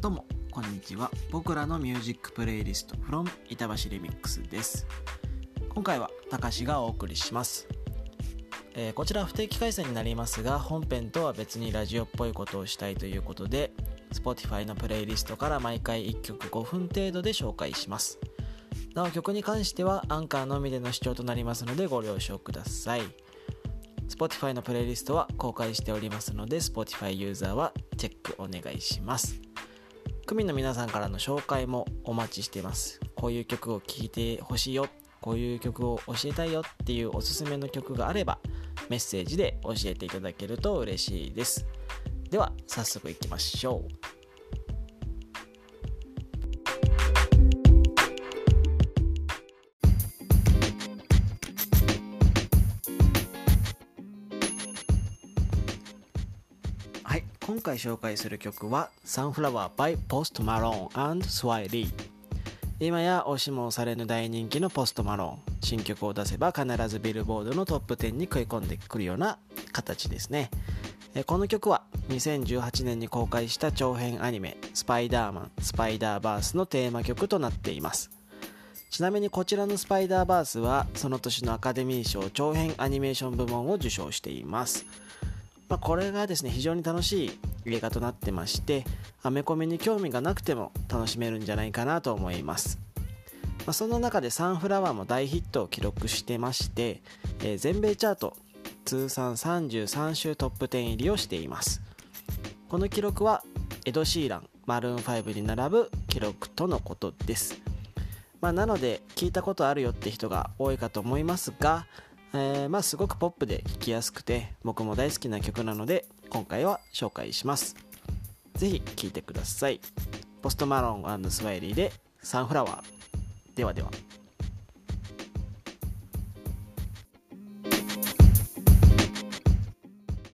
どうもこんにちは。僕らのミュージックプレイリスト from 板橋リミックスです。今回はたかしがお送りします、えーこちら不定期開催になりますが本編とは別にラジオっぽいことをしたいということで Spotify のプレイリストから毎回1曲5分程度で紹介します。なお曲に関してはアンカーのみでの視聴となりますのでご了承ください。Spotify のプレイリストは公開しておりますので Spotify ユーザーはチェックお願いします。区民の皆さんからの紹介もお待ちしています。こういう曲を聴いてほしいよ。こういう曲を教えたいよっていうおすすめの曲があればメッセージで教えていただけると嬉しいです。では早速いきましょう。今回紹介する曲は「サンフラワー by Post Malone and Swiley」今や押しも押されぬ大人気のポストマローン新曲を出せば必ずビルボードのトップ10に食い込んでくるような形ですね。この曲は2018年に公開した長編アニメ「スパイダーマンスパイダーバース」のテーマ曲となっています。ちなみにこちらのスパイダーバースはその年のアカデミー賞長編アニメーション部門を受賞しています。まあ、これがですね非常に楽しい映画となってましてアメコミに興味がなくても楽しめるんじゃないかなと思います、まあ、その中でサンフラワーも大ヒットを記録してまして、えー全米チャート通算33週トップ10入りをしています。この記録はエド・シーランマルーン5に並ぶ記録とのことです。まあ、なので聞いたことあるよって人が多いかと思いますが、えーまあすごくポップで聴きやすくて僕も大好きな曲なので今回は紹介します。是非聴いてください。ポストマロンスワイリーでサンフラワー。ではでは。